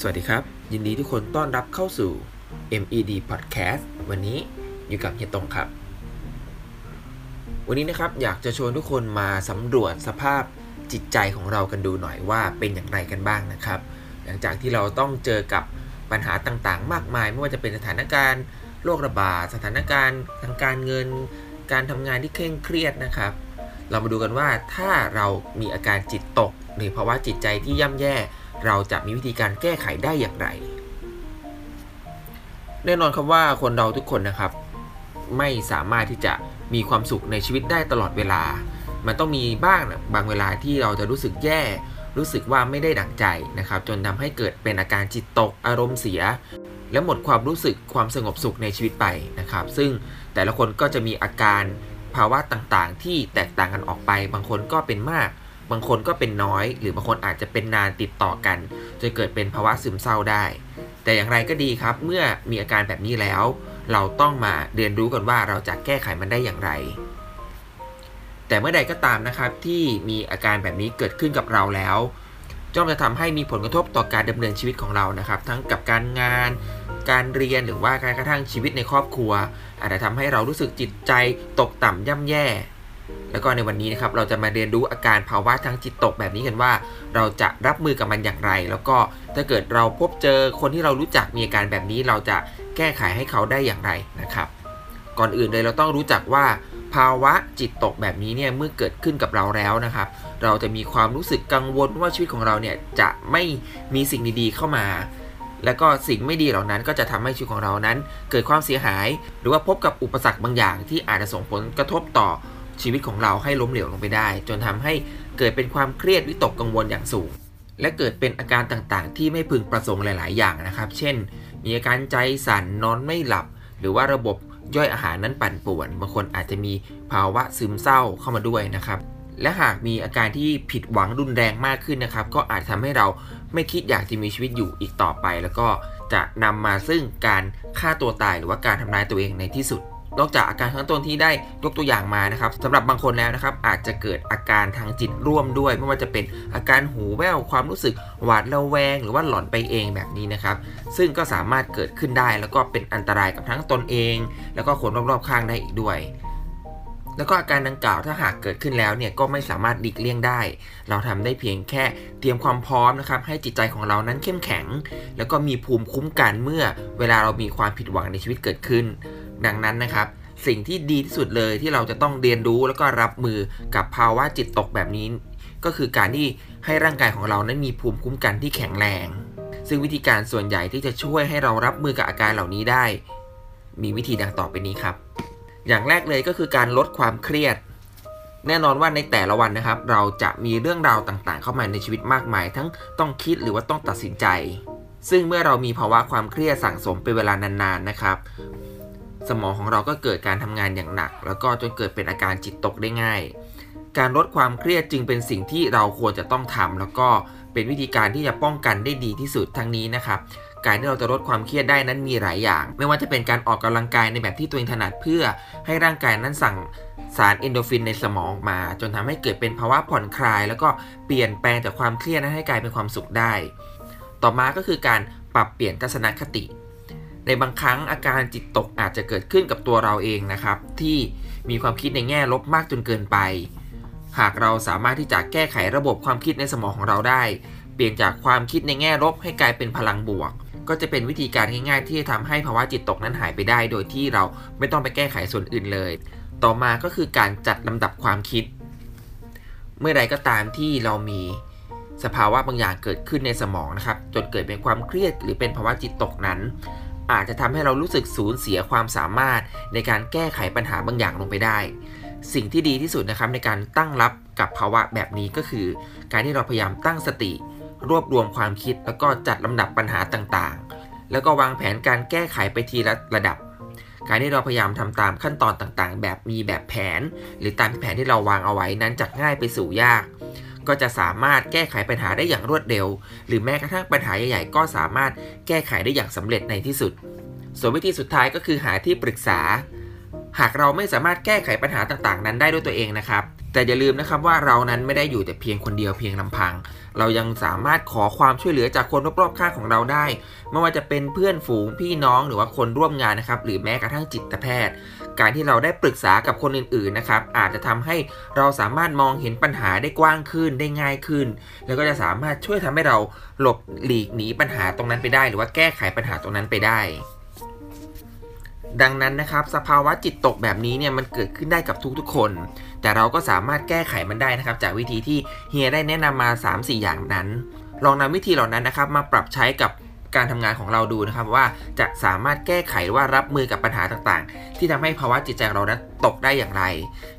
สวัสดีครับ ยินดีทุกคนต้อนรับเข้าสู่ MED Podcast วันนี้อยู่กับเฮียตงครับ วันนี้นะครับอยากจะชวนทุกคนมาสำรวจสภาพจิตใจของเรากันดูหน่อยว่าเป็นอย่างไรกันบ้างนะครับ หลังจากที่เราต้องเจอกับปัญหาต่างๆ มากมาย ไม่ว่าจะเป็นสถานการณ์โรคระบาดสถานการณ์ทางการเงิน การทำงานที่เคร่งเครียดนะครับ เรามาดูกันว่าถ้าเรามีอาการจิตตก หรือภาวะจิตใจที่ย่ำแย่ เราจะมีวิธีการแก้ไขได้อย่างไร แน่นอนครับว่าคนเราทุกคนนะครับ ไม่สามารถที่จะมีความสุขในชีวิตได้ตลอดเวลา มันต้องมีบ้างนะบางเวลาที่เราจะรู้สึกแย่ รู้สึกว่าไม่ได้ดั่งใจนะครับ จนทำให้เกิดเป็นอาการจิตตกอารมณ์เสีย และหมดความรู้สึกความสงบสุขในชีวิตไปนะครับ ซึ่งแต่ละคนก็จะมีอาการภาวะต่างๆ ที่แตกต่างกันออกไป บางคนก็เป็นมาก บางคนก็เป็นน้อย หรือบางคนอาจจะเป็นนานติดต่อกันจนเกิดเป็นภาวะซึมเศร้าได้ แต่อย่างไรก็ดีครับ เมื่อมีอาการแบบนี้แล้ว เราต้องมาเรียนรู้กันว่าเราจะแก้ไขมันได้อย่างไร แต่เมื่อใดก็ตามนะครับที่มีอาการแบบนี้เกิดขึ้นกับเราแล้วย่อมจะทำให้มีผลกระทบต่อการดำเนินชีวิตของเรานะครับ ทั้งกับการงาน การเรียนหรือว่าการกระทั่งชีวิตในครอบครัว อาจจะทำให้เรารู้สึกจิตใจตกต่ำย่ำแย่ แล้วก็ในวันนี้นะครับเราจะมาเรียนรู้อาการภาวะทางจิตตกแบบนี้กันว่า เราจะรับมือกับมันอย่างไร แล้วก็ถ้าเกิดเราพบเจอคนที่เรารู้จักมีอาการแบบนี้ เราจะแก้ไขให้เขาได้อย่างไรนะครับ ก่อนอื่นเลยเราต้องรู้จักว่า ภาวะจิตตกแบบนี้เนี่ยเมื่อเกิดขึ้นกับเราแล้วนะครับ เราจะมีความรู้สึกกังวลว่าชีวิตของเราเนี่ยจะไม่มีสิ่งดีๆเข้ามา แล้วก็สิ่งไม่ดีเหล่านั้นก็จะทำให้ชีวิตของเรานั้น เกิดความเสียหาย หรือว่าพบกับอุปสรรคบางอย่างที่อาจจะส่งผลกระทบต่อ ชีวิตของเราให้ล้มเหลวลงไปได้ จนทำให้เกิดเป็นความเครียดวิตกกังวลอย่างสูง และเกิดเป็นอาการต่างๆ ที่ไม่พึงประสงค์หลาย ๆ อย่างนะครับ เช่น มีอาการใจสั่นนอนไม่หลับ หรือว่าระบบย่อยอาหารนั้นปั่นป่วนบางคนอาจจะมีภาวะซึมเศร้าเข้ามาด้วยนะครับและหากมีอาการที่ผิดหวังรุนแรงมากขึ้นนะครับ ก็อาจทำให้เราไม่คิดอยากจะมีชีวิตอยู่อีกต่อไป แล้วก็จะนำมาซึ่งการฆ่าตัวตายหรือว่าการทำลายตัวเองในที่สุด นอกจากอาการข้างต้นที่ได้ยกตัวอย่างมานะครับสำหรับบางคนแล้วนะครับอาจจะเกิดอาการทางจิตร่วมด้วย ไม่ว่าจะเป็นอาการหูแว่วความรู้สึกหวาดระแวง หรือว่าหลอนไปเองแบบนี้นะครับซึ่งก็สามารถเกิดขึ้นได้ แล้วก็เป็นอันตรายกับทั้งตนเอง แล้วก็คนรอบๆข้างได้อีกด้วยแล้วก็อาการดังกล่าวถ้าหากเกิดขึ้นแล้วเนี่ยก็ไม่สามารถหลีกเลี่ยงได้ เราทำได้เพียงแค่เตรียมความพร้อมนะครับให้จิตใจของเรานั้นเข้มแข็ง แล้วก็มีภูมิคุ้มกันเมื่อเวลาเรามีความผิดหวังในชีวิตเกิดขึ้น ดังนั้นนะครับ สิ่งที่ดีที่สุดเลยที่เราจะต้องเรียนรู้แล้วก็รับมือกับภาวะจิตตกแบบนี้ ก็คือการที่ให้ร่างกายของเรานั้นมีภูมิคุ้มกันที่แข็งแรง ซึ่งวิธีการส่วนใหญ่ที่จะช่วยให้เรารับมือกับอาการเหล่านี้ได้ มีวิธีดังต่อไปนี้ครับ อย่างแรกเลยก็คือการลดความเครียดแน่นอนว่าในแต่ละวันนะครับ เราจะมีเรื่องราวต่างๆ เข้ามาในชีวิตมากมาย ทั้งต้องคิดหรือว่าต้องตัดสินใจ ซึ่งเมื่อเรามีภาวะความเครียดสั่งสมเป็นเวลานานๆนะครับ สมองของเราก็เกิดการทำงานอย่างหนัก แล้วก็จนเกิดเป็นอาการจิตตกได้ง่าย การลดความเครียดจึงเป็นสิ่งที่เราควรจะต้องทำแล้วก็เป็นวิธีการที่จะป้องกันได้ดีที่สุดทั้งนี้นะครับการที่เราจะลดความเครียดได้นั้นมีหลายอย่าง ไม่ว่าจะเป็นการออกกำลังกายในแบบที่ตัวเองถนัดเพื่อให้ร่างกายนั้นสั่งสารเอนโดฟินในสมองมา จนทำให้เกิดเป็นภาวะผ่อนคลาย แล้วก็เปลี่ยนแปลงจากความเครียดนั้นให้กลายเป็นความสุขได้ ต่อมาก็คือการปรับเปลี่ยนทัศนคติ ในบางครั้งอาการจิตตกอาจจะเกิดขึ้นกับตัวเราเองนะครับ ที่มีความคิดในแง่ลบมากจนเกินไป หากเราสามารถที่จะแก้ไขระบบความคิดในสมองของเราได้ เปลี่ยนจากความคิดในแง่ลบให้กลายเป็นพลังบวก ก็จะเป็นวิธีการง่าย ๆ ที่จะทำให้ภาวะจิตตกนั้นหายไปได้ โดยที่เราไม่ต้องไปแก้ไขส่วนอื่นเลย ต่อมาก็คือการจัดลำดับความคิด เมื่อใดก็ตามที่เรามีสภาวะบางอย่างเกิดขึ้นในสมองนะครับจนเกิดเป็นความเครียดหรือเป็นภาวะจิตตกนั้น อาจจะทำให้เรารู้สึกสูญเสียความสามารถในการแก้ไขปัญหาบางอย่างลงไปได้ สิ่งที่ดีที่สุดนะครับในการตั้งรับกับภาวะแบบนี้ก็คือ การที่เราพยายามตั้งสติ รวบรวมความคิดแล้วก็จัดลำดับปัญหาต่างๆ แล้วก็วางแผนการแก้ไขไปทีละระดับ การที่เราพยายามทำตามขั้นตอนต่างๆ แบบมีแบบแผน หรือตามแผนที่เราวางเอาไว้นั้นจากง่ายไปสู่ยาก ก็จะสามารถแก้ไขปัญหาได้อย่างรวดเร็ว หรือแม้กระทั่งปัญหาใหญ่ ๆ ก็สามารถแก้ไขได้อย่างสำเร็จในที่สุด ส่วนวิธีสุดท้ายก็คือหาที่ปรึกษา หากเราไม่สามารถแก้ไขปัญหาต่างๆ นั้นได้ด้วยตัวเองนะครับ แต่อย่าลืมนะครับว่าเรานั้นไม่ได้อยู่แต่เพียงคนเดียวเพียงลำพัง เรายังสามารถขอความช่วยเหลือจากคนรอบๆข้างของเราได้ ไม่ว่าจะเป็นเพื่อนฝูงพี่น้องหรือว่าคนร่วมงานนะครับหรือแม้กระทั่งจิตแพทย์ การที่เราได้ปรึกษากับคนอื่นๆนะครับ อาจจะทำให้เราสามารถมองเห็นปัญหาได้กว้างขึ้นได้ง่ายขึ้น แล้วก็จะสามารถช่วยทำให้เราหลบหลีกหนีปัญหาตรงนั้นไปได้ หรือว่าแก้ไขปัญหาตรงนั้นไปได้ดังนั้นนะครับสภาวะจิตตกแบบนี้เนี่ยมันเกิดขึ้นได้กับทุกๆคน แต่เราก็สามารถแก้ไขมันได้นะครับ จากวิธีที่เฮียได้แนะนำมา 3-4 อย่างนั้น ลองนำวิธีเหล่านั้นนะครับ มาปรับใช้กับ การทำงานของเราดูนะครับว่าจะสามารถแก้ไขว่ารับมือกับปัญหาต่างๆ ที่ทำให้ภาวะจิตใจเรานั้นตกได้อย่างไร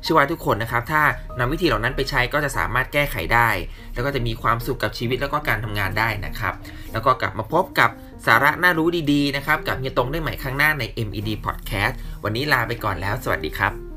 เชื่อว่าทุกคนนะครับ ถ้านำวิธีเหล่านั้นไปใช้ก็จะสามารถแก้ไขได้ แล้วก็จะมีความสุขกับชีวิตแล้วก็การทำงานได้นะครับ แล้วก็กลับมาพบกับสาระน่ารู้ดีๆนะครับกับเฮียตงได้ใหม่ครั้งหน้าใน MED Podcast วันนี้ลาไปก่อนแล้ว สวัสดีครับ